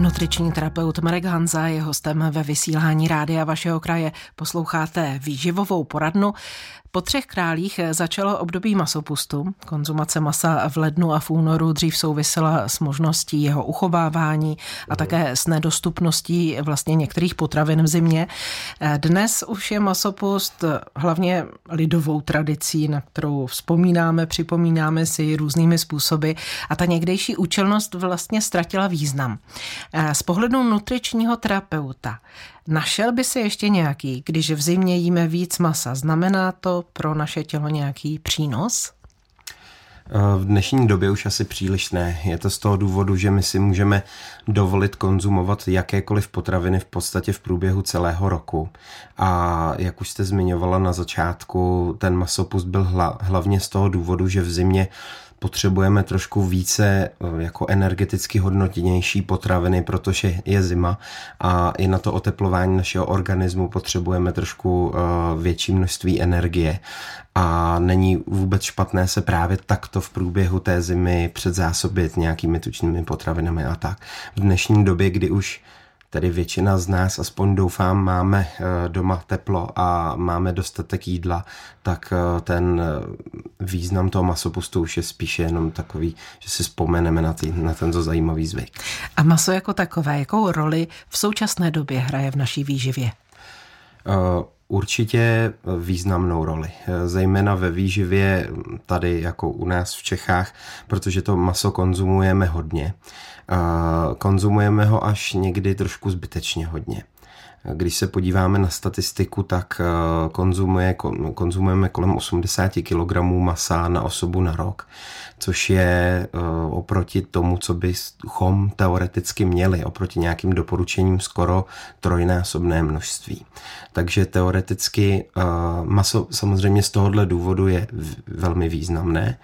Nutriční terapeut Marek Hanza je hostem ve vysílání rádia vašeho kraje. Posloucháte výživovou poradnu. Po třech králích začalo období masopustu. Konzumace masa v lednu a v únoru dřív souvisela s možností jeho uchovávání a také s nedostupností vlastně některých potravin v zimě. Dnes už je masopust hlavně lidovou tradicí, na kterou vzpomínáme, připomínáme si různými způsoby a ta někdejší účelnost vlastně ztratila význam. Z pohledu nutričního terapeuta Našel by se ještě nějaký, když v zimě jíme víc masa, znamená to pro naše tělo nějaký přínos? V dnešní době už asi příliš ne. Je to z toho důvodu, že my si můžeme dovolit konzumovat jakékoliv potraviny v podstatě v průběhu celého roku. A jak už jste zmiňovala na začátku, ten masopust byl hla, hlavně z toho důvodu, že v zimě potřebujeme trošku více eh, jako energeticky hodnotěnější potraviny, protože je zima a i na to oteplování našeho organismu potřebujeme trošku eh, větší množství energie a není vůbec špatné se právě takto v průběhu té zimy předzásobit nějakými tučnými potravinami a tak. V dnešní době, kdy už tedy většina z nás, aspoň doufám, máme eh, doma teplo a máme dostatek jídla, tak eh, ten eh, význam toho masopustu už je spíše jenom takový, že si vzpomeneme na, tý, na tento zajímavý zvyk. A maso jako takové, jakou roli v současné době hraje v naší výživě? Uh, Určitě významnou roli, zejména ve výživě tady jako u nás v Čechách, protože to maso konzumujeme hodně. Konzumujeme ho až někdy trošku zbytečně hodně. Když se podíváme na statistiku, tak konzumuje, konzumujeme kolem 80 kg masa na osobu na rok což je eh, oproti tomu, co bychom teoreticky měli, oproti nějakým doporučením skoro trojnásobné množství. Takže teoreticky eh, maso samozřejmě z tohohle důvodu je velmi významné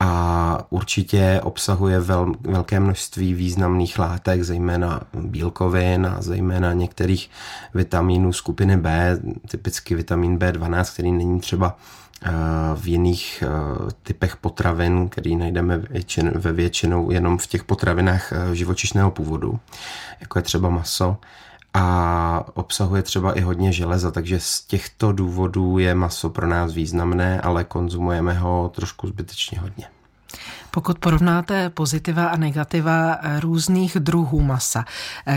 a určitě obsahuje vel, velké množství významných látek, zejména bílkovin a zejména některých vitamínů skupiny B, typicky vitamin B12, který není třeba v jiných eh, typech potravin, který najdeme většin, ve většinou jenom v těch potravinách eh, živočišného původu, jako je třeba maso a obsahuje třeba i hodně železa, takže z těchto důvodů je maso pro nás významné, ale konzumujeme ho trošku zbytečně hodně. Pokud porovnáte pozitiva a negativa různých druhů masa,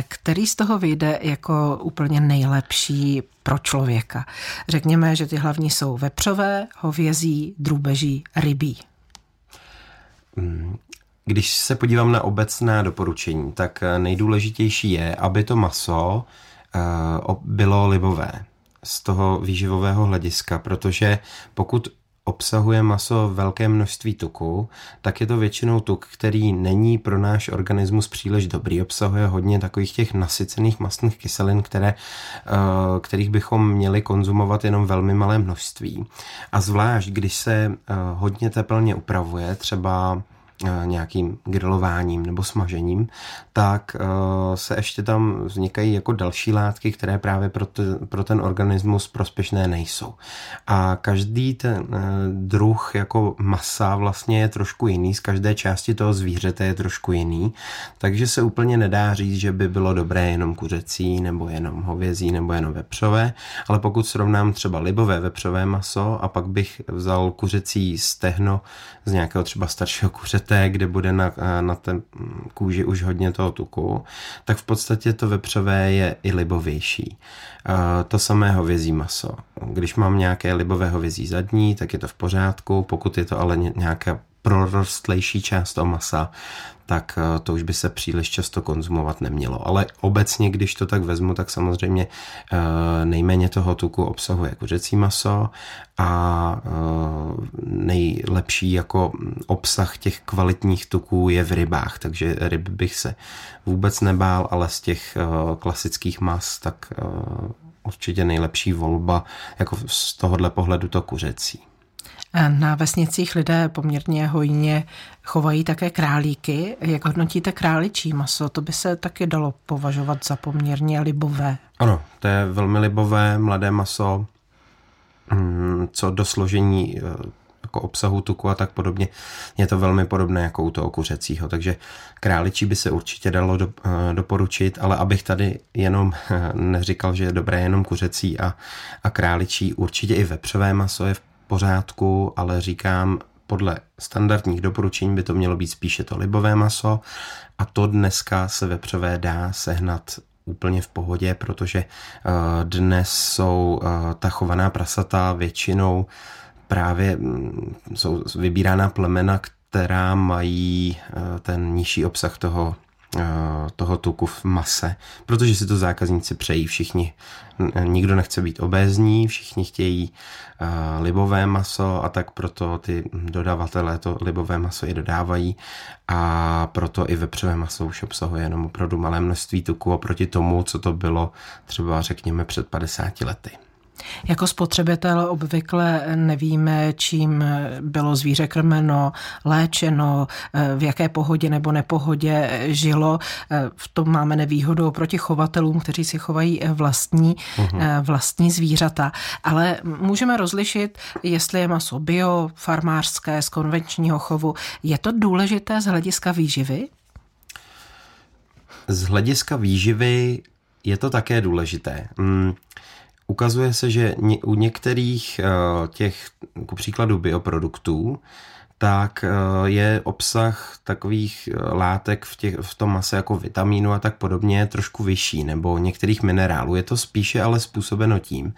který z toho vyjde jako úplně nejlepší pro člověka? Řekněme, že ty hlavní jsou vepřové, hovězí, drůbeží, rybí. Hmm, když se podívám na obecná doporučení, tak nejdůležitější je, aby to maso eh, bylo libové z toho výživového hlediska, protože pokud obsahuje maso velké množství tuku, tak je to většinou tuk, který není pro náš organismus příliš dobrý. Obsahuje hodně takových těch nasycených mastných kyselin, které, eh, kterých bychom měli konzumovat jenom velmi malé množství. A zvlášť, když se eh, hodně teplně upravuje, třeba nějakým grilováním nebo smažením, tak eh, se ještě tam vznikají jako další látky, které právě pro, t, pro ten organismus prospěšné nejsou. A každý ten eh, druh jako masa vlastně je trošku jiný, z každé části toho zvířete je trošku jiný, takže se úplně nedá říct, že by bylo dobré jenom kuřecí, nebo jenom hovězí, nebo jenom vepřové, ale pokud srovnám třeba libové vepřové maso a pak bych vzal kuřecí stehno z nějakého třeba staršího kuřete, té, kde bude na, na té kůži už hodně toho tuku, tak v podstatě to vepřové je i libovější. To samé hovězí maso. Když mám nějaké libové hovězí zadní, tak je to v pořádku, pokud je to ale nějaká prorostlejší část toho masa, tak eh, to už by se příliš často konzumovat nemělo. Ale obecně, když to tak vezmu, tak samozřejmě eh, nejméně toho tuku obsahuje kuřecí maso a eh, nejlepší jako obsah těch kvalitních tuků je v rybách, takže ryb bych se vůbec nebál, ale z těch klasických mas tak určitě nejlepší volba jako z tohohle pohledu to kuřecí. Na vesnicích lidé poměrně hojně chovají také králíky. Jak hodnotíte králičí maso? To by se taky dalo považovat za poměrně libové. Ano, to je velmi libové, mladé maso. Mm, co do složení eh, jako obsahu tuku a tak podobně, je to velmi podobné jako u toho kuřecího. Takže králičí by se určitě dalo do, eh, doporučit, ale abych tady jenom neříkal, že je dobré jenom kuřecí a, a králičí, určitě i vepřové maso je v pořádku, ale říkám, podle standardních doporučení by to mělo být spíše to libové maso a to dneska se vepřové dá sehnat úplně v pohodě, protože eh, dnes jsou eh, ta chovaná prasata většinou právě mm, jsou vybírána plemena, která mají eh, ten nižší obsah toho toho tuku v mase, protože si to zákazníci přejí všichni. Nikdo nechce být obézní, všichni chtějí libové maso a tak proto ty dodavatelé to libové maso i dodávají a proto i vepřové maso už obsahuje jenom opravdu malé množství tuku oproti tomu, co to bylo třeba řekněme před 50 lety. Jako spotřebitel obvykle nevíme, čím bylo zvíře krmeno, léčeno, v jaké pohodě nebo nepohodě žilo. V tom máme nevýhodu oproti chovatelům, kteří si chovají vlastní, uhum. vlastní zvířata. Ale můžeme rozlišit, jestli je maso bio, farmářské, z konvenčního chovu. Je to důležité z hlediska výživy? Z hlediska výživy je to také důležité. Ukazuje se, že u některých eh, těch, ku příkladu bioproduktů, tak eh, je obsah takových eh, látek v, těch, v tom mase jako vitamínu a tak podobně trošku vyšší, nebo některých minerálů. Je to spíše ale způsobeno tím,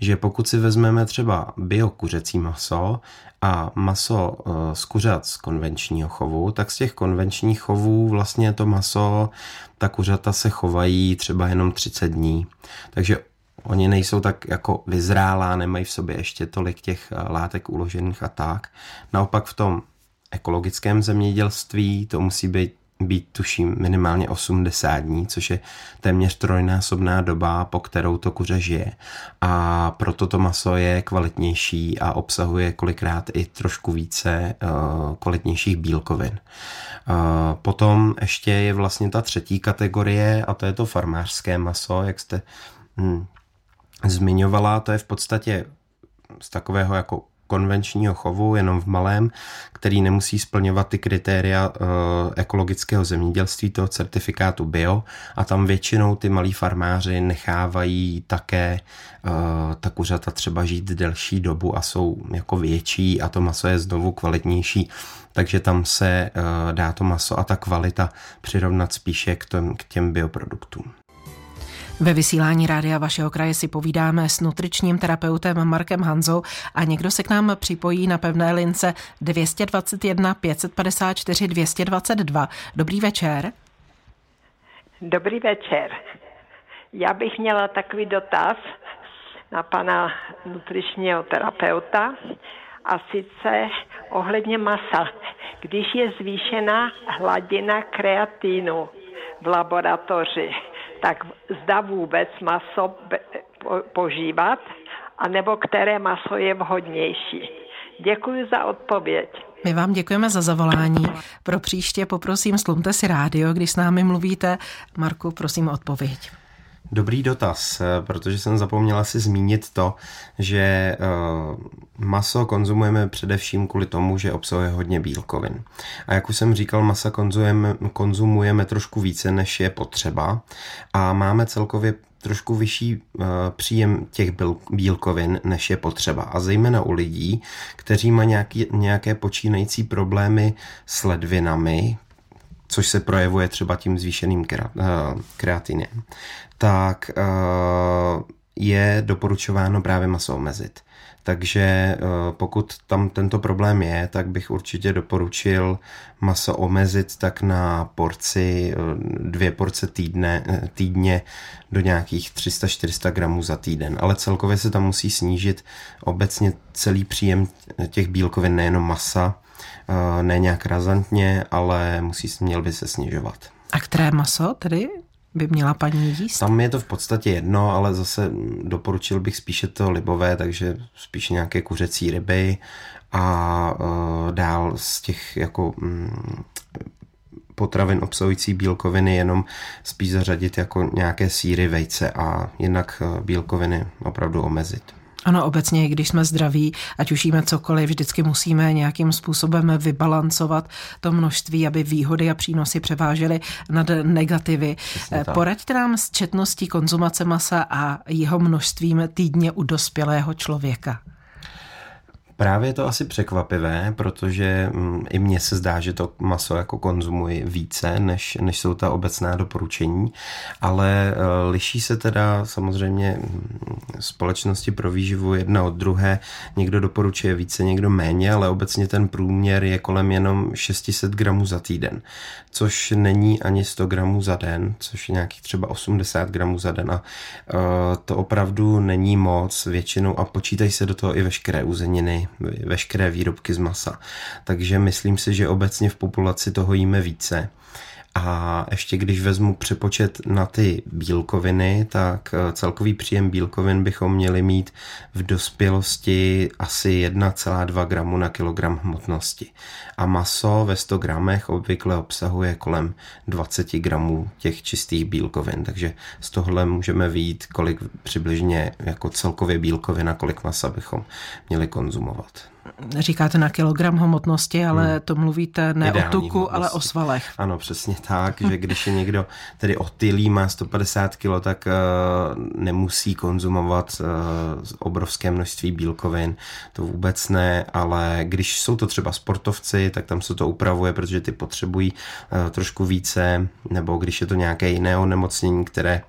že pokud si vezmeme třeba biokuřecí maso a maso z kuřat z konvenčního chovu, tak z těch konvenčních chovů vlastně to maso, ta kuřata se chovají třeba jenom 30 dní. Takže Oni nejsou tak jako vyzrálá, nemají v sobě ještě tolik těch eh, látek uložených a tak. Naopak v tom ekologickém zemědělství to musí být být tuším minimálně 80 dní, což je téměř trojnásobná doba, po kterou to kuře žije. A proto to maso je kvalitnější a obsahuje kolikrát i trošku více uh, kvalitnějších bílkovin. Uh, potom ještě je vlastně ta třetí kategorie a to je to farmářské maso, jak jste hm, zmiňovala, to je v podstatě z takového jako konvenčního chovu, jenom v malém, který nemusí splňovat ty kritéria e, ekologického zemědělství, toho certifikátu bio a tam většinou ty malí farmáři nechávají také e, ta kuřata třeba žít delší dobu a jsou jako větší a to maso je znovu kvalitnější, takže tam se e, dá to maso a ta kvalita přirovnat spíše k, tom, k těm bioproduktům. Ve vysílání rádia vašeho kraje si povídáme s nutričním terapeutem Markem Hanzou a někdo se k nám připojí na pevné lince 221 554 222. Dobrý večer. Dobrý večer. Já bych měla takový dotaz na pana nutričního terapeuta a sice ohledně masa. Když je zvýšená hladina kreatínu v laboratoři, tak zda vůbec maso požívat, anebo které maso je vhodnější. Děkuji za odpověď. My vám děkujeme za zavolání. Pro příště poprosím, slumte si rádio, když s námi mluvíte. Marku, prosím o odpověď. Dobrý dotaz, eh, protože jsem zapomněla si zmínit to, že eh, maso konzumujeme především kvůli tomu, že obsahuje hodně bílkovin. A jak už jsem říkal, masa konzumujeme, konzumujeme trošku více, než je potřeba a máme celkově trošku vyšší uh, příjem těch bílkovin, než je potřeba. A zejména u lidí, kteří mají nějaký, nějaké počínající problémy s ledvinami, což se projevuje třeba tím zvýšeným kreatinem, tak uh, je doporučováno právě maso omezit. Takže uh, pokud tam tento problém je, tak bych určitě doporučil maso omezit tak na porci, dvě porce týdne, týdně do nějakých 300-400 gramů za týden. Ale celkově se tam musí snížit obecně celý příjem těch bílkovin, nejenom masa, ne nějak razantně, ale musí, měl by se snižovat. A které maso tedy by měla paní jíst? Tam je to v podstatě jedno, ale zase doporučil bych spíše to libové, takže spíše nějaké kuřecí ryby a uh, dál z těch jako mm, potravin obsahující bílkoviny jenom spíš zařadit jako nějaké síry, vejce a jinak bílkoviny opravdu omezit. Ano, obecně, když jsme zdraví, ať už jíme cokoliv, vždycky musíme nějakým způsobem vybalancovat to množství, aby výhody a přínosy převážely nad negativy. Poraďte nám s četností konzumace masa a jeho množstvím týdně u dospělého člověka. Právě je to asi překvapivé, protože mm, i mně se zdá, že to maso jako konzumuji více, než, než jsou ta obecná doporučení, ale e, liší se teda samozřejmě mm, společnosti pro výživu jedna od druhé. Někdo doporučuje více, někdo méně, ale obecně ten průměr je kolem jenom 600 gramů za týden, což není ani 100 gramů za den, což je nějakých třeba 80 gramů za den a e, to opravdu není moc většinou a počítají se do toho i veškeré uzeniny, veškeré výrobky z masa. Takže myslím si, že obecně v populaci toho jíme více. A ještě když vezmu přepočet na ty bílkoviny, tak eh, celkový příjem bílkovin bychom měli mít v dospělosti asi 1,2 gramu na kilogram hmotnosti. A maso ve 100 gramech obvykle obsahuje kolem 20 gramů těch čistých bílkovin. Takže z tohle můžeme vidět, kolik přibližně jako celkově bílkovin a kolik masa bychom měli konzumovat říkáte na kilogram hmotnosti, ale hmm. to mluvíte ne Ideální o tuku, hmotnosti. ale o svalech. Ano, přesně tak, že když je někdo tedy otylý, má 150 kg, tak uh, nemusí konzumovat uh, obrovské množství bílkovin, to vůbec ne, ale když jsou to třeba sportovci, tak tam se to upravuje, protože ty potřebují uh, trošku více, nebo když je to nějaké jiné onemocnění, které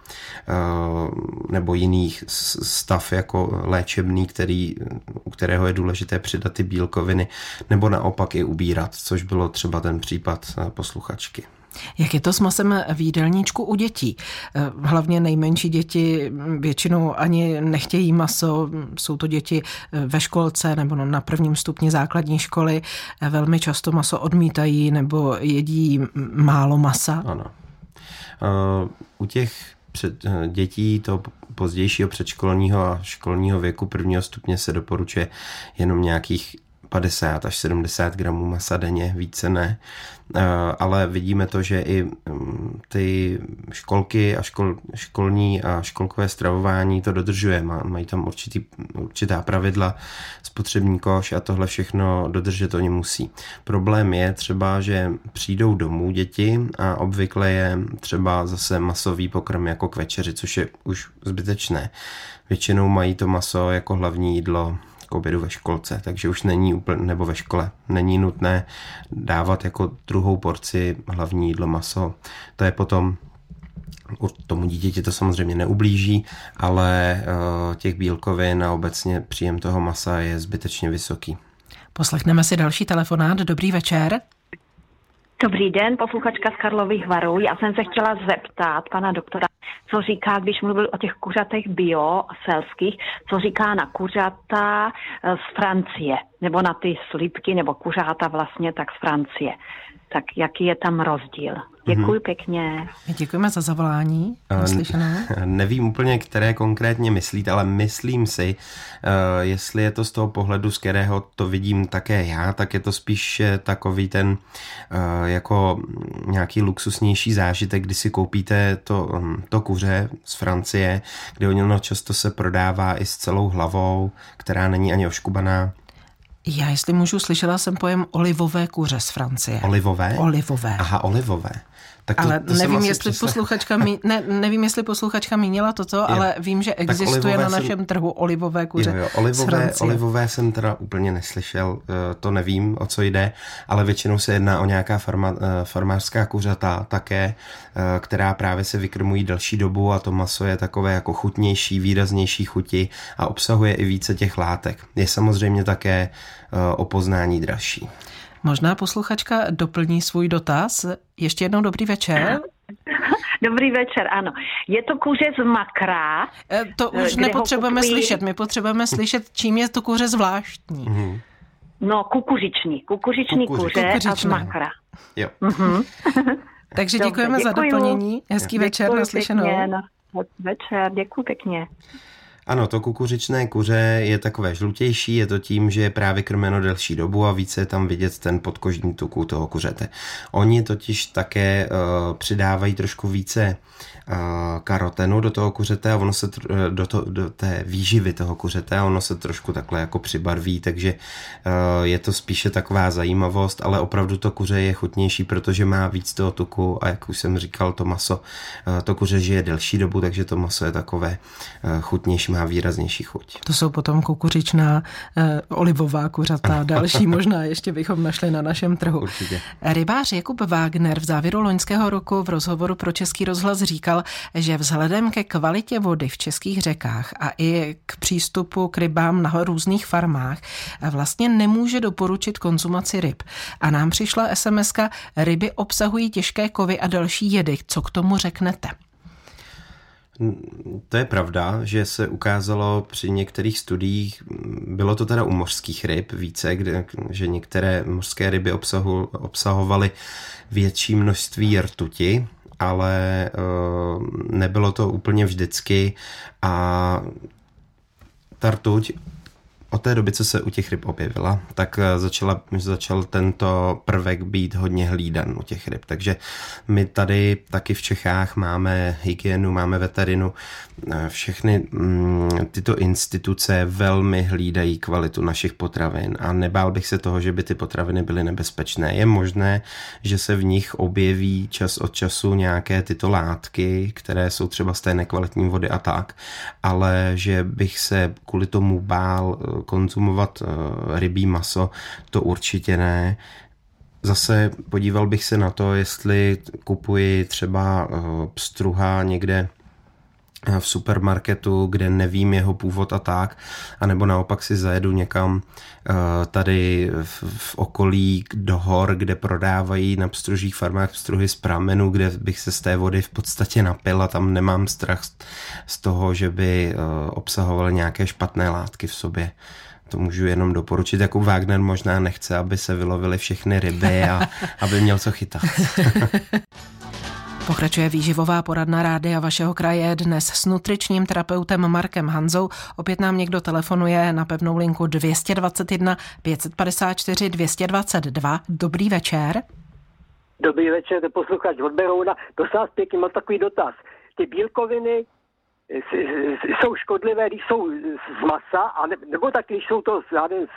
uh, nebo jiných stav jako léčebný, který, u kterého je důležité přidat ty bílkoviny, nebo naopak i ubírat, což bylo třeba ten případ eh, posluchačky. Jak je to s masem v jídelníčku u dětí? Eh, hlavně nejmenší děti většinou ani nechtějí maso, jsou to děti eh, ve školce nebo na prvním stupni základní školy. Velmi často maso odmítají nebo jedí málo masa. Ano. U těch před, dětí to pozdějšího předškolního a školního věku prvního stupně se doporučuje jenom nějakých 50 až 70 gramů masa denně, více ne. Eh, ale vidíme to, že i mm, ty školky a škol, školní a školkové stravování to dodržuje. Mají tam určitý, určitá pravidla, spotřební koš a tohle všechno dodržet oni musí. Problém je třeba, že přijdou domů děti a obvykle je třeba zase masový pokrm jako k večeři, což je už zbytečné. Většinou mají to maso jako hlavní jídlo k obědu ve školce, takže už není úplně, nebo ve škole, není nutné dávat jako druhou porci hlavní jídlo maso. To je potom tomu dítěti to samozřejmě neublíží, ale uh, těch bílkovin a obecně příjem toho masa je zbytečně vysoký. Poslechneme si další telefonát. Dobrý večer. Dobrý den, posluchačka z Karlových varů. Já jsem se chtěla zeptat pana doktora, co říká, když mluvil o těch kuřatech bio selských, co říká na kuřata eh, z Francie, nebo na ty slipky, nebo kuřáta vlastně tak z Francie. Tak jaký je tam rozdíl? Děkuji mm-hmm. pěkně. Děkujeme za zavolání. Naslyšené. Nevím úplně, které konkrétně myslíte, ale myslím si, uh, jestli je to z toho pohledu, z kterého to vidím také já, tak je to spíš takový ten uh, jako nějaký luxusnější zážitek, kdy si koupíte to, um, to kuře z Francie, kde ono často se prodává i s celou hlavou, která není ani oškubaná. Já, jestli můžu, slyšela jsem pojem olivové kuře z Francie. Olivové? Olivové. Aha, olivové. Tak to, ale to nevím, jestli posluchačka mí, ne, nevím, jestli posluchačka mínila toto, jo. ale vím, že existuje na našem jsem, trhu olivové kuře jo, jo, olivové, olivové jsem teda úplně neslyšel, eh, to nevím, o co jde, ale většinou se jedná o nějaká farma, eh, farmářská kuřata také, eh, která právě se vykrmují delší dobu a to maso je takové jako chutnější, výraznější chuti a obsahuje i více těch látek. Je samozřejmě také o poznání dražší. Možná posluchačka doplní svůj dotaz. Ještě jednou dobrý večer. Dobrý večer, ano. Je to kuře z makra. E, to už nepotřebujeme kupují... slyšet. My potřebujeme slyšet, čím je to kuře zvláštní. Mm-hmm. No, kukuřičný. Kukuřičný Kukuři. kuře Kukuřičné. a z makra. Jo. Mm-hmm. Takže děkujeme Dobře, za doplnění. Hezký děkuju večer, naslyšenou. Pěkně, večer, děkuji pěkně. Ano, to kukuřičné kuře je takové žlutější, je to tím, že je právě krmeno delší dobu a více je tam vidět ten podkožní tuku toho kuřete. Oni totiž také uh, přidávají trošku více uh, karotenu do toho kuřete a ono se tr- do, to, do té výživy toho kuřete a ono se trošku takhle jako přibarví, takže uh, je to spíše taková zajímavost, ale opravdu to kuře je chutnější, protože má víc toho tuku a jak už jsem říkal, to maso, uh, to kuře žije delší dobu, takže to maso je takové uh, chutnější má výraznější chuť. To jsou potom kukuřičná eh, olivová kuřata, další možná ještě bychom našli na našem trhu. Určitě. Rybář Jakub Wagner v závěru loňského roku v rozhovoru pro Český rozhlas říkal, že vzhledem ke kvalitě vody v českých řekách a i k přístupu k rybám na různých farmách vlastně nemůže doporučit konzumaci ryb. A nám přišla sms ryby obsahují těžké kovy a další jedy. Co k tomu řeknete? To je pravda, že se ukázalo při některých studiích, bylo to teda u mořských ryb více, kde, že některé mořské ryby obsahu, obsahovaly větší množství rtuti, ale uh, nebylo to úplně vždycky a ta rtuť od té doby, co se u těch ryb objevila, tak eh, začala, začal tento prvek být hodně hlídan u těch ryb. Takže my tady taky v Čechách máme hygienu, máme veterinu, eh, všechny mm, tyto instituce velmi hlídají kvalitu našich potravin a nebál bych se toho, že by ty potraviny byly nebezpečné. Je možné, že se v nich objeví čas od času nějaké tyto látky, které jsou třeba z té nekvalitní vody a tak, ale že bych se kvůli tomu bál eh, konzumovat eh, rybí maso, to určitě ne. Zase podíval bych se na to, jestli kupuji třeba eh, pstruha někde v supermarketu, kde nevím jeho původ a tak, anebo naopak si zajedu někam tady v, okolí do hor, kde prodávají na pstružích farmách pstruhy z pramenu, kde bych se z té vody v podstatě napil a tam nemám strach z toho, že by obsahovaly nějaké špatné látky v sobě to můžu jenom doporučit. Jako Wagner možná nechce, aby se vylovily všechny ryby a aby měl co chytat. Pokračuje výživová poradna rády a vašeho kraje dnes s nutričním terapeutem Markem Hanzou. Opět nám někdo telefonuje na pevnou linku 221 554 222. Dobrý večer. Dobrý večer, to posluchač od Berouna. To se pěkně, mám takový dotaz. Ty bílkoviny, jsou škodlivé, když jsou z masa, a ne, nebo taky, když jsou to z,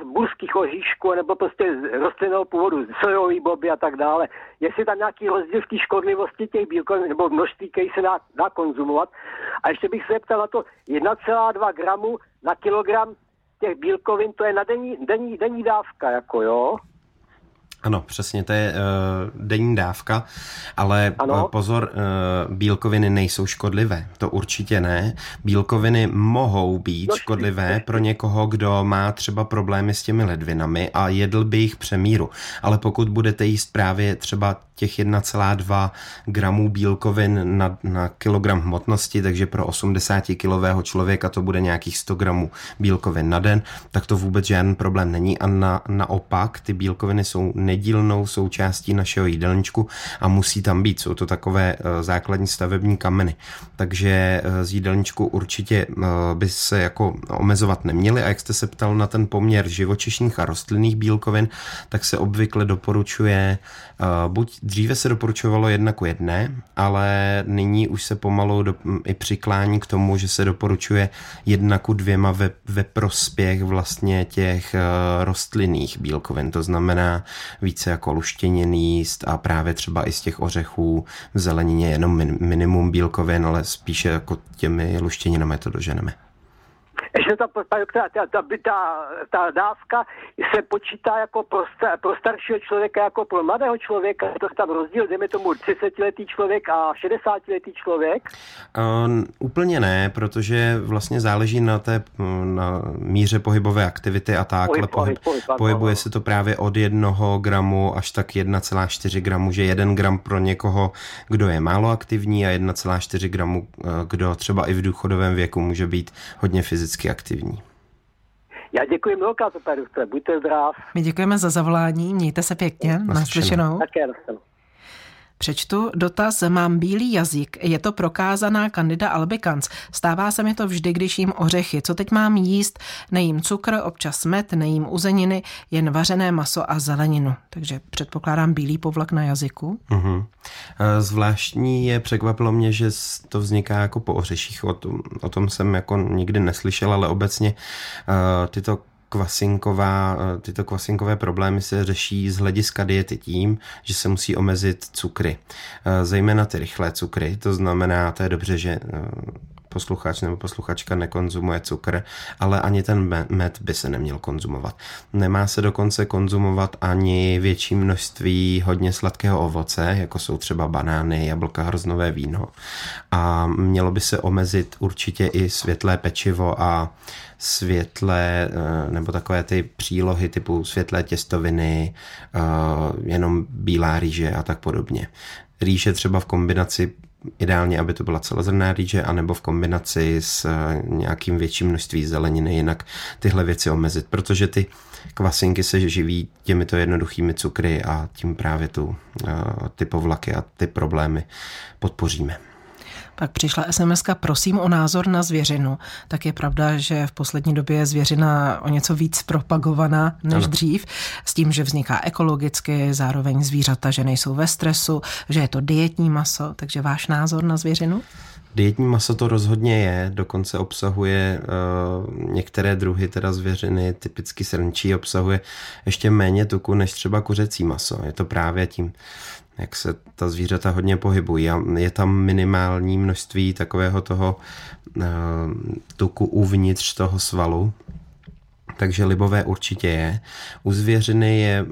z burských oříšků, nebo prostě z rostlinného původu, sojový boby a tak dále. Jestli tam nějaký rozdíl v té škodlivosti těch bílkovin, nebo množství, který se dá, dá konzumovat. A ještě bych se ptal na to 1,2 gramu na kilogram těch bílkovin, to je na denní, denní, denní dávka, jako jo. Ano, přesně, to je uh, denní dávka, ale ano. pozor, uh, bílkoviny nejsou škodlivé, to určitě ne. Bílkoviny mohou být no, škodlivé pro někoho, kdo má třeba problémy s těmi ledvinami a jedl by jich přemíru, ale pokud budete jíst právě třeba těch 1,2 gramů bílkovin na, na kilogram hmotnosti, takže pro 80-kilového člověka to bude nějakých 100 gramů bílkovin na den, tak to vůbec žádný problém není a na, naopak ty bílkoviny jsou nedílnou součástí našeho jídelníčku a musí tam být. Jsou to takové eh, základní stavební kameny. Takže eh, z jídelníčku určitě eh, by se jako omezovat neměli a jak jste se ptal na ten poměr živočišných a rostlinných bílkovin, tak se obvykle doporučuje buď dříve se doporučovalo jedna ku jedné, ale nyní už se pomalu do, i přiklání k tomu, že se doporučuje jedna ku dvěma ve, ve prospěch vlastně těch rostlinných bílkovin. To znamená více jako luštěnin jíst a právě třeba i z těch ořechů v zelenině jenom min, minimum bílkovin, ale spíše jako těmi luštěninami to doženeme že ta, ta, ta, ta, ta, ta dávka se počítá jako pro, star, pro staršího člověka, jako pro mladého člověka. To je tam rozdíl, dejme tomu 30-letý člověk a 60-letý člověk? Uh, úplně ne, protože vlastně záleží na té na míře pohybové aktivity a tak, pohyb, ale pohyb, pohyb, pohyb, pohybuje se to právě od jednoho gramu až tak 1,4 gramu, že jeden gram pro někoho, kdo je málo aktivní a 1,4 gramu, kdo třeba i v důchodovém věku může být hodně fyzicky fyzicky aktivní. Já děkuji mnohokrát, pane buďte zdrav. My děkujeme za zavolání, mějte se pěkně, naslyšenou. Také, Přečtu dotaz, mám bílý jazyk, je to prokázaná kandida albicans. Stává se mi to vždy, když jím ořechy. Co teď mám jíst? Nejím cukr, občas med, nejím uzeniny, jen vařené maso a zeleninu. Takže předpokládám bílý povlak na jazyku. Uh-huh. Zvláštní je, překvapilo mě, že to vzniká jako po ořeších. O tom, o tom jsem jako nikdy neslyšel, ale obecně uh, tyto kvasinková, eh, tyto kvasinkové problémy se řeší z hlediska diety tím, že se musí omezit cukry. Eh, zejména ty rychlé cukry, to znamená, to je dobře, že eh, posluchač nebo posluchačka nekonzumuje cukr, ale ani ten med by se neměl konzumovat. Nemá se dokonce konzumovat ani větší množství hodně sladkého ovoce, jako jsou třeba banány, jablka, hroznové víno. A mělo by se omezit určitě i světlé pečivo a světlé, eh, nebo takové ty přílohy typu světlé těstoviny, eh, jenom bílá rýže a tak podobně. Rýže třeba v kombinaci ideálně, aby to byla celozrnná rýže, anebo v kombinaci s eh, nějakým větším množství zeleniny, jinak tyhle věci omezit, protože ty kvasinky se živí těmito jednoduchými cukry a tím právě tu, ty povlaky a ty problémy podpoříme. Pak přišla sms prosím o názor na zvěřinu. Tak je pravda, že v poslední době je zvěřina o něco víc propagovaná než ano. dřív, s tím, že vzniká ekologicky, zároveň zvířata, že nejsou ve stresu, že je to dietní maso. Takže váš názor na zvěřinu? Dietní maso to rozhodně je, dokonce obsahuje uh, některé druhy teda zvěřiny, typicky srnčí, obsahuje ještě méně tuku než třeba kuřecí maso. Je to právě tím, jak se ta zvířata hodně pohybují. Je tam minimální množství takového toho uh, tuku uvnitř toho svalu, takže libové určitě je. U zvěřiny je uh,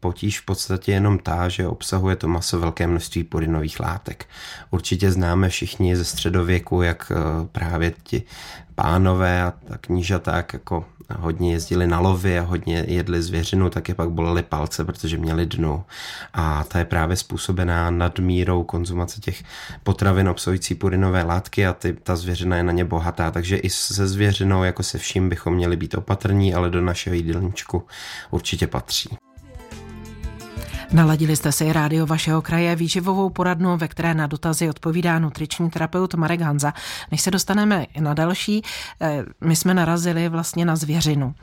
potíž v podstatě jenom ta, že obsahuje to maso velké množství purinových látek. Určitě známe všichni ze středověku, jak uh, právě ti pánové a knížata jako hodně jezdili na lovy a hodně jedli zvěřinu, tak je pak bolely palce, protože měli dnu. A ta je právě způsobená nadmírou konzumace těch potravin obsahující purinové látky a ty, ta zvěřina je na ně bohatá. Takže i se zvěřinou, jako se vším, bychom měli být opatrní, ale do našeho jídelníčku určitě patří. Naladili jste si rádio vašeho kraje výživovou poradnu, ve které na dotazy odpovídá nutriční terapeut Marek Hanza. Než se dostaneme na další, eh, my jsme narazili vlastně na zvěřinu.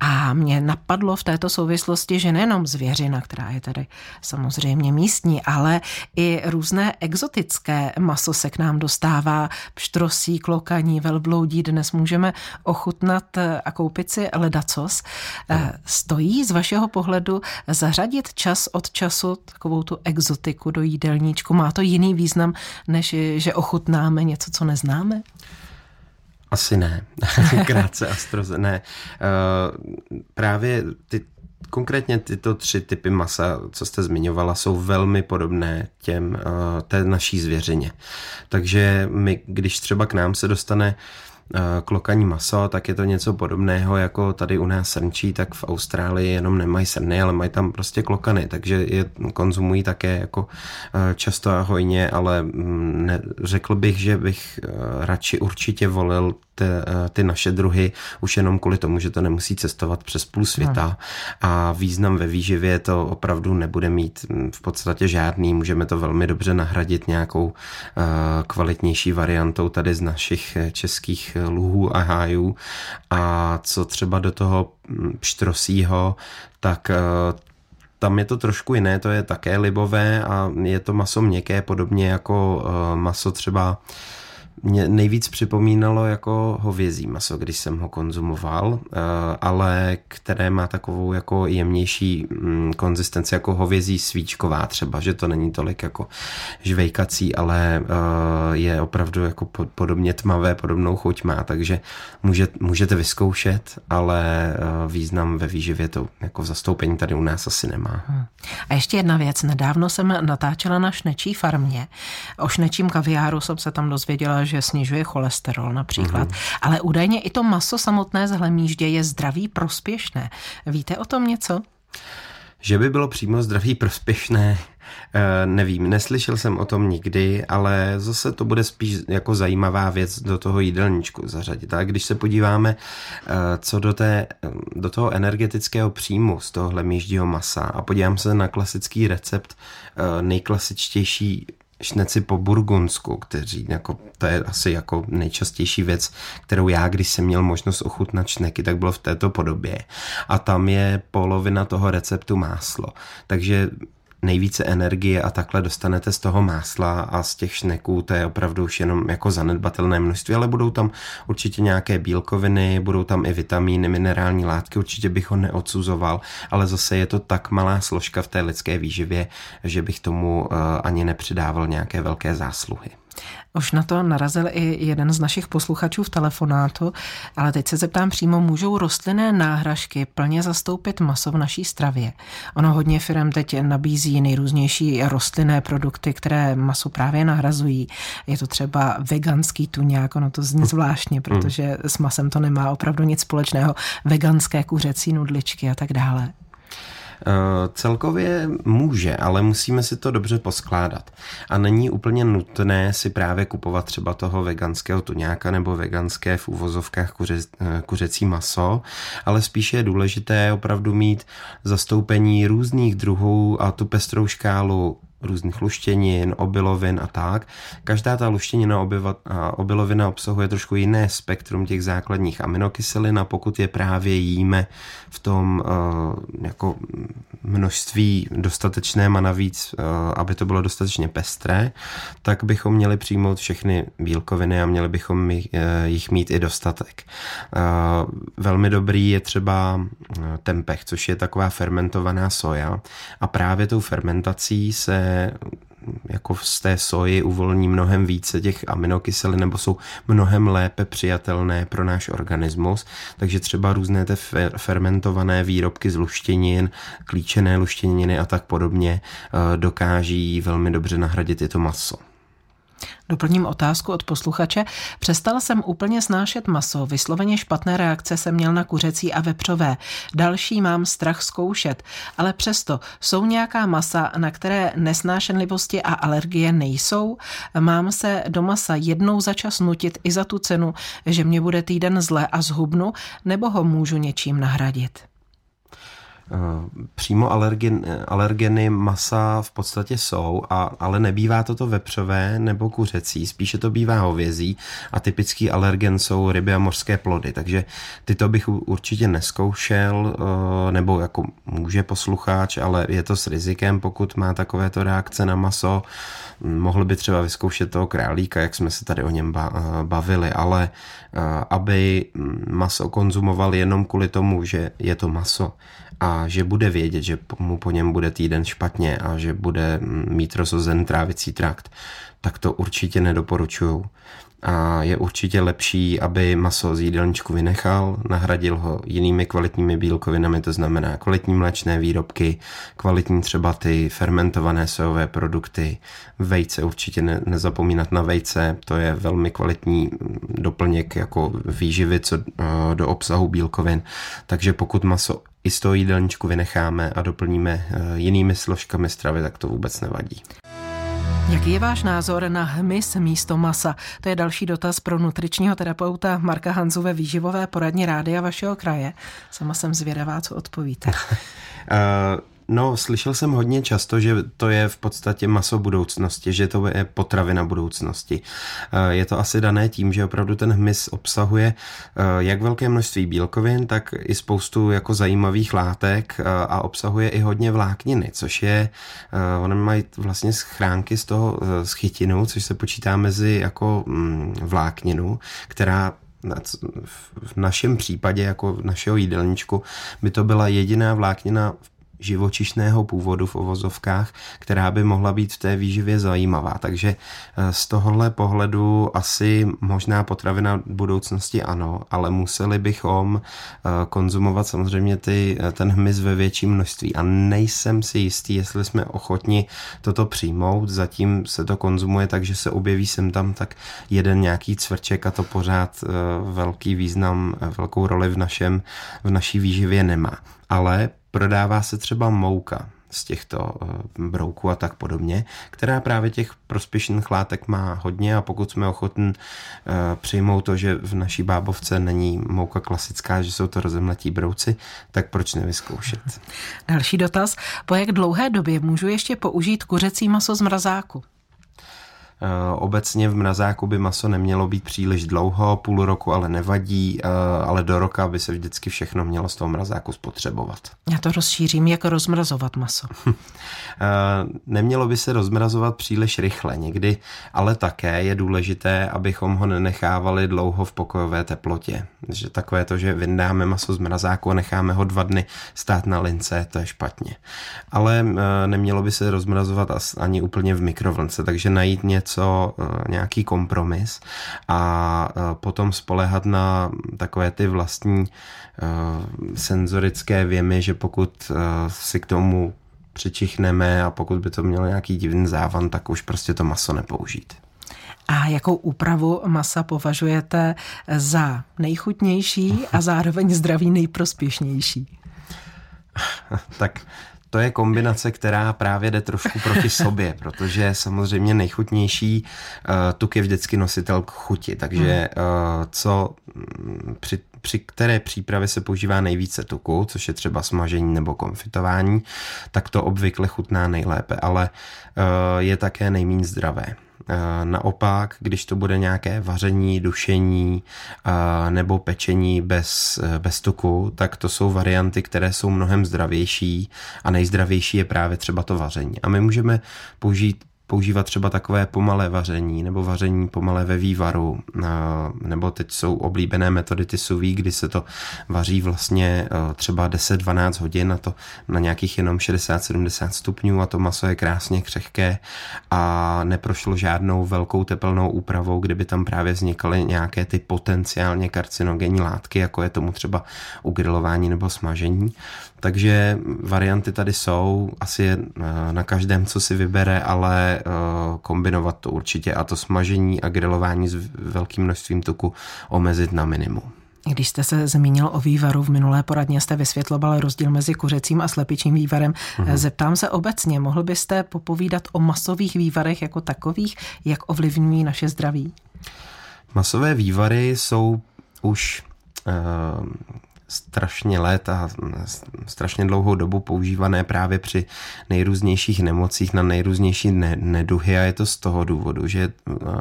A mě napadlo v této souvislosti, že nejenom zvěřina, která je tady samozřejmě místní, ale i různé exotické maso se k nám dostává. Pštrosí, klokaní, velbloudí. Dnes můžeme ochutnat eh, a koupit si ledacos. Eh, stojí z vašeho pohledu zařadit čas od času takovou tu exotiku do jídelníčku? Má to jiný význam, než že ochutnáme něco, co neznáme? Asi ne. Krátce a stroze. Ne. Uh, právě ty Konkrétně tyto tři typy masa, co jste zmiňovala, jsou velmi podobné těm uh, té naší zvěřině. Takže my, když třeba k nám se dostane uh, Eh, klokaní maso, tak je to něco podobného jako tady u nás srnčí, tak v Austrálii jenom nemají srny, ale mají tam prostě klokany, takže je konzumují také jako eh, často a hojně, ale mm, ne, řekl bych, že bych eh, radši určitě volil ty, ty naše druhy už jenom kvůli tomu, že to nemusí cestovat přes půl světa. No. a význam ve výživě to opravdu nebude mít mm, v podstatě žádný, můžeme to velmi dobře nahradit nějakou kvalitnější variantou tady z našich českých luhů a hájů. A co třeba do toho pštrosího, tak eh, tam je to trošku jiné, to je také libové a je to maso měkké, podobně jako eh, maso třeba mě nejvíc připomínalo jako hovězí maso, když jsem ho konzumoval, eh, ale které má takovou jako jemnější mm, konzistenci jako hovězí svíčková třeba, že to není tolik jako žvejkací, ale eh, je opravdu jako podobně tmavé, podobnou chuť má, takže můžete vyzkoušet, ale eh, význam ve výživě to jako zastoupení tady u nás asi nemá. Hmm. A ještě jedna věc, nedávno jsem natáčela na šnečí farmě. O šnečím kaviáru jsem se tam dozvěděla, že snižuje cholesterol například. Mm-hmm. Ale údajně i to maso samotné z hlemíždě je zdraví prospěšné. Víte o tom něco? Že by bylo přímo zdraví prospěšné, E, nevím, neslyšel jsem o tom nikdy, ale zase to bude spíš jako zajímavá věc do toho jídelníčku zařadit. A když se podíváme, e, co do, té, do toho energetického příjmu z tohohle míždího masa a podívám se na klasický recept e, nejklasičtější šneci po burgundsku, kteří jako, to je asi jako nejčastější věc, kterou já, když jsem měl možnost ochutnat šneky, tak bylo v této podobě. A tam je polovina toho receptu máslo. Takže nejvíce energie a takhle dostanete z toho másla a z těch šneků, to je opravdu už jenom jako zanedbatelné množství, ale budou tam určitě nějaké bílkoviny, budou tam i vitamíny, minerální látky, určitě bych ho neodsuzoval, ale zase je to tak malá složka v té lidské výživě, že bych tomu uh, ani nepřidával nějaké velké zásluhy. Už na to narazil i jeden z našich posluchačů v telefonátu, ale teď se zeptám přímo, můžou rostlinné náhražky plně zastoupit maso v naší stravě? Ono hodně firm teď nabízí nejrůznější rostlinné produkty, které maso právě nahrazují. Je to třeba veganský tuňák, ono to zní zvláštně, hmm. protože s masem to nemá opravdu nic společného. Veganské kuřecí nudličky a tak dále. Eh, celkově může, ale musíme si to dobře poskládat. A není úplně nutné si právě kupovat třeba toho veganského tuňáka nebo veganské v úvozovkách kuře, eh, kuřecí maso, ale spíše je důležité opravdu mít zastoupení různých druhů a tu pestrou škálu různých luštěnin, obilovin a tak. Každá ta luštěnina a obilovina obsahuje trošku jiné spektrum těch základních aminokyselin a pokud je právě jíme v tom uh, jako množství dostatečném a navíc, uh, aby to bylo dostatečně pestré, tak bychom měli přijmout všechny bílkoviny a měli bychom jich, uh, jich mít i dostatek. Uh, velmi dobrý je třeba tempeh, což je taková fermentovaná soja a právě tou fermentací se jako z té soji uvolní mnohem více těch aminokyselin nebo jsou mnohem lépe přijatelné pro náš organismus. Takže třeba různé ty fermentované výrobky z luštěnin, klíčené luštěniny a tak podobně eh, dokáží velmi dobře nahradit i to maso. Doplním otázku od posluchače. Přestala jsem úplně snášet maso, vysloveně špatné reakce jsem měl na kuřecí a vepřové. Další mám strach zkoušet, ale přesto jsou nějaká masa, na které nesnášenlivosti a alergie nejsou? Mám se do masa jednou za čas nutit i za tu cenu, že mě bude týden zle a zhubnu, nebo ho můžu něčím nahradit? Eh, přímo alergen, alergeny masa v podstatě jsou, a, ale nebývá toto vepřové nebo kuřecí, spíše to bývá hovězí a typický alergen jsou ryby a mořské plody, takže tyto bych určitě neskoušel, eh, nebo jako může posluchač, ale je to s rizikem, pokud má takovéto reakce na maso, mohl by třeba vyzkoušet toho králíka, jak jsme se tady o něm eh, bavili, ale aby maso konzumoval jenom kvůli tomu, že je to maso a že bude vědět, že mu po něm bude týden špatně a že bude mít rozhozen trávicí trakt, tak to určitě nedoporučuju. A je určitě lepší, aby maso z jídelníčku vynechal, nahradil ho jinými kvalitními bílkovinami, to znamená kvalitní mléčné výrobky, kvalitní třeba ty fermentované sojové produkty, vejce určitě ne, nezapomínat na vejce, to je velmi kvalitní doplněk jako výživy co do obsahu bílkovin, takže pokud maso i z toho jídelníčku vynecháme a doplníme eh, jinými složkami stravy, tak to vůbec nevadí. Jaký je váš názor na hmyz místo masa? To je další dotaz pro nutričního terapeuta Marka Hanzu ve výživové poradně rádia vašeho kraje. Sama jsem zvědavá, co odpovíte. No, slyšel jsem hodně často, že to je v podstatě maso budoucnosti, že to je potravina budoucnosti. Eh, je to asi dané tím, že opravdu ten hmyz obsahuje eh, jak velké množství bílkovin, tak i spoustu jako zajímavých látek eh, a obsahuje i hodně vlákniny, což je, oni mají vlastně schránky z toho z chytinu, což se počítá mezi jako mm, vlákninu, která v našem případě, jako našeho jídelníčku, by to byla jediná vláknina v živočišného původu v ovozovkách, která by mohla být v té výživě zajímavá. Takže eh, z tohohle pohledu asi možná potravina budoucnosti ano, ale museli bychom eh, konzumovat samozřejmě ty, eh, ten hmyz ve větším množství. A nejsem si jistý, jestli jsme ochotni toto přijmout. Zatím se to konzumuje tak, že se objeví sem tam tak jeden nějaký cvrček a to pořád velký význam, velkou roli v, našem, v naší výživě nemá. Ale prodává se třeba mouka. z těchto brouků a tak podobně, která právě těch prospěšných látek má hodně a pokud jsme ochotní přijmout to, že v naší bábovce není mouka klasická, že jsou to rozemletí brouci, tak proč nevyzkoušet? Další dotaz. Po jak dlouhé době můžu ještě použít kuřecí maso z mrazáku? Eh, obecně v mrazáku by maso nemělo být příliš dlouho, půl roku ale nevadí, eh, ale do roka by se vždycky všechno mělo z toho mrazáku spotřebovat. Já to rozšířím, jak rozmrazovat maso. Eh, nemělo by se rozmrazovat příliš rychle někdy, ale také je důležité, abychom ho nenechávali dlouho v pokojové teplotě. Že takové to, že vyndáme maso z mrazáku a necháme ho dva dny stát na lince, to je špatně. Ale nemělo by se rozmrazovat ani úplně v mikrovlnce, takže najít něco, něco, eh, nějaký kompromis a eh, potom spolehat na takové ty vlastní eh, senzorické věmy, že pokud si k tomu přičichneme a pokud by to mělo nějaký divný závan, tak už prostě to maso nepoužít. A jakou úpravu masa považujete za nejchutnější a zároveň zdraví nejprospěšnější? tak to je kombinace, která právě jde trošku proti sobě, protože samozřejmě nejchutnější uh, tuk je vždycky nositel k chuti, takže uh, co mm, při při které přípravě se používá nejvíce tuku, což je třeba smažení nebo konfitování, tak to obvykle chutná nejlépe, ale uh, je také nejméně zdravé. Eh, naopak, když to bude nějaké vaření, dušení eh, nebo pečení bez, eh, bez tuku, tak to jsou varianty, které jsou mnohem zdravější a nejzdravější je právě třeba to vaření. A my můžeme použít používat třeba takové pomalé vaření nebo vaření pomalé ve vývaru, nebo teď jsou oblíbené metody ty suví, kdy se to vaří vlastně třeba 10-12 hodin a to na nějakých jenom 60-70 stupňů a to maso je krásně křehké a neprošlo žádnou velkou tepelnou úpravou, kdyby tam právě vznikaly nějaké ty potenciálně karcinogenní látky, jako je tomu třeba u grilování nebo smažení. Takže varianty tady jsou, asi je na každém, co si vybere, ale Eh, kombinovat to určitě a to smažení a grilování s velkým množstvím tuku omezit na minimum. Když jste se zmínil o vývaru v minulé poradně, jste vysvětloval rozdíl mezi kuřecím a slepičím vývarem. Mm-hmm. Zeptám se obecně, mohl byste popovídat o masových vývarech jako takových, jak ovlivňují naše zdraví? Masové vývary jsou už uh, strašně let a strašně dlouhou dobu používané právě při nejrůznějších nemocích na nejrůznější neduhy a je to z toho důvodu, že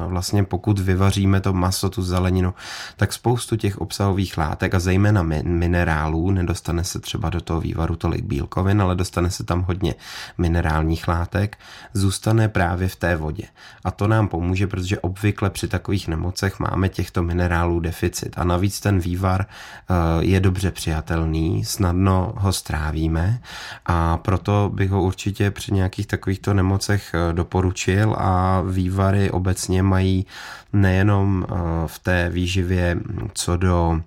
vlastně pokud vyvaříme to maso, tu zeleninu, tak spoustu těch obsahových látek a zejména minerálů, nedostane se třeba do toho vývaru tolik bílkovin, ale dostane se tam hodně minerálních látek, zůstane právě v té vodě. A to nám pomůže, protože obvykle při takových nemocech máme těchto minerálů deficit a navíc ten vývar je dobře dobře přijatelný, snadno ho strávíme a proto bych ho určitě při nějakých takovýchto nemocech eh, doporučil a vývary obecně mají nejenom eh, v té výživě co do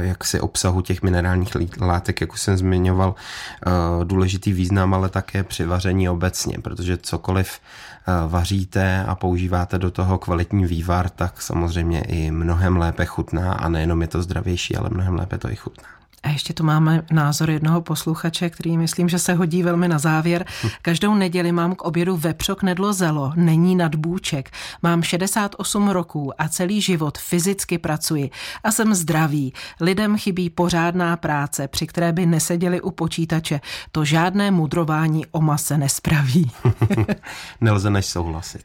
jak si obsahu těch minerálních látek, jak už jsem zmiňoval, důležitý význam, ale také při vaření obecně, protože cokoliv vaříte a používáte do toho kvalitní vývar, tak samozřejmě i mnohem lépe chutná a nejenom je to zdravější, ale mnohem lépe to i chutná. A ještě tu máme názor jednoho posluchače, který myslím, že se hodí velmi na závěr. Každou neděli mám k obědu vepřok nedlo zelo, není nadbůček. Mám 68 roků a celý život fyzicky pracuji a jsem zdravý. Lidem chybí pořádná práce, při které by neseděli u počítače. To žádné mudrování o mase nespraví. Nelze než souhlasit.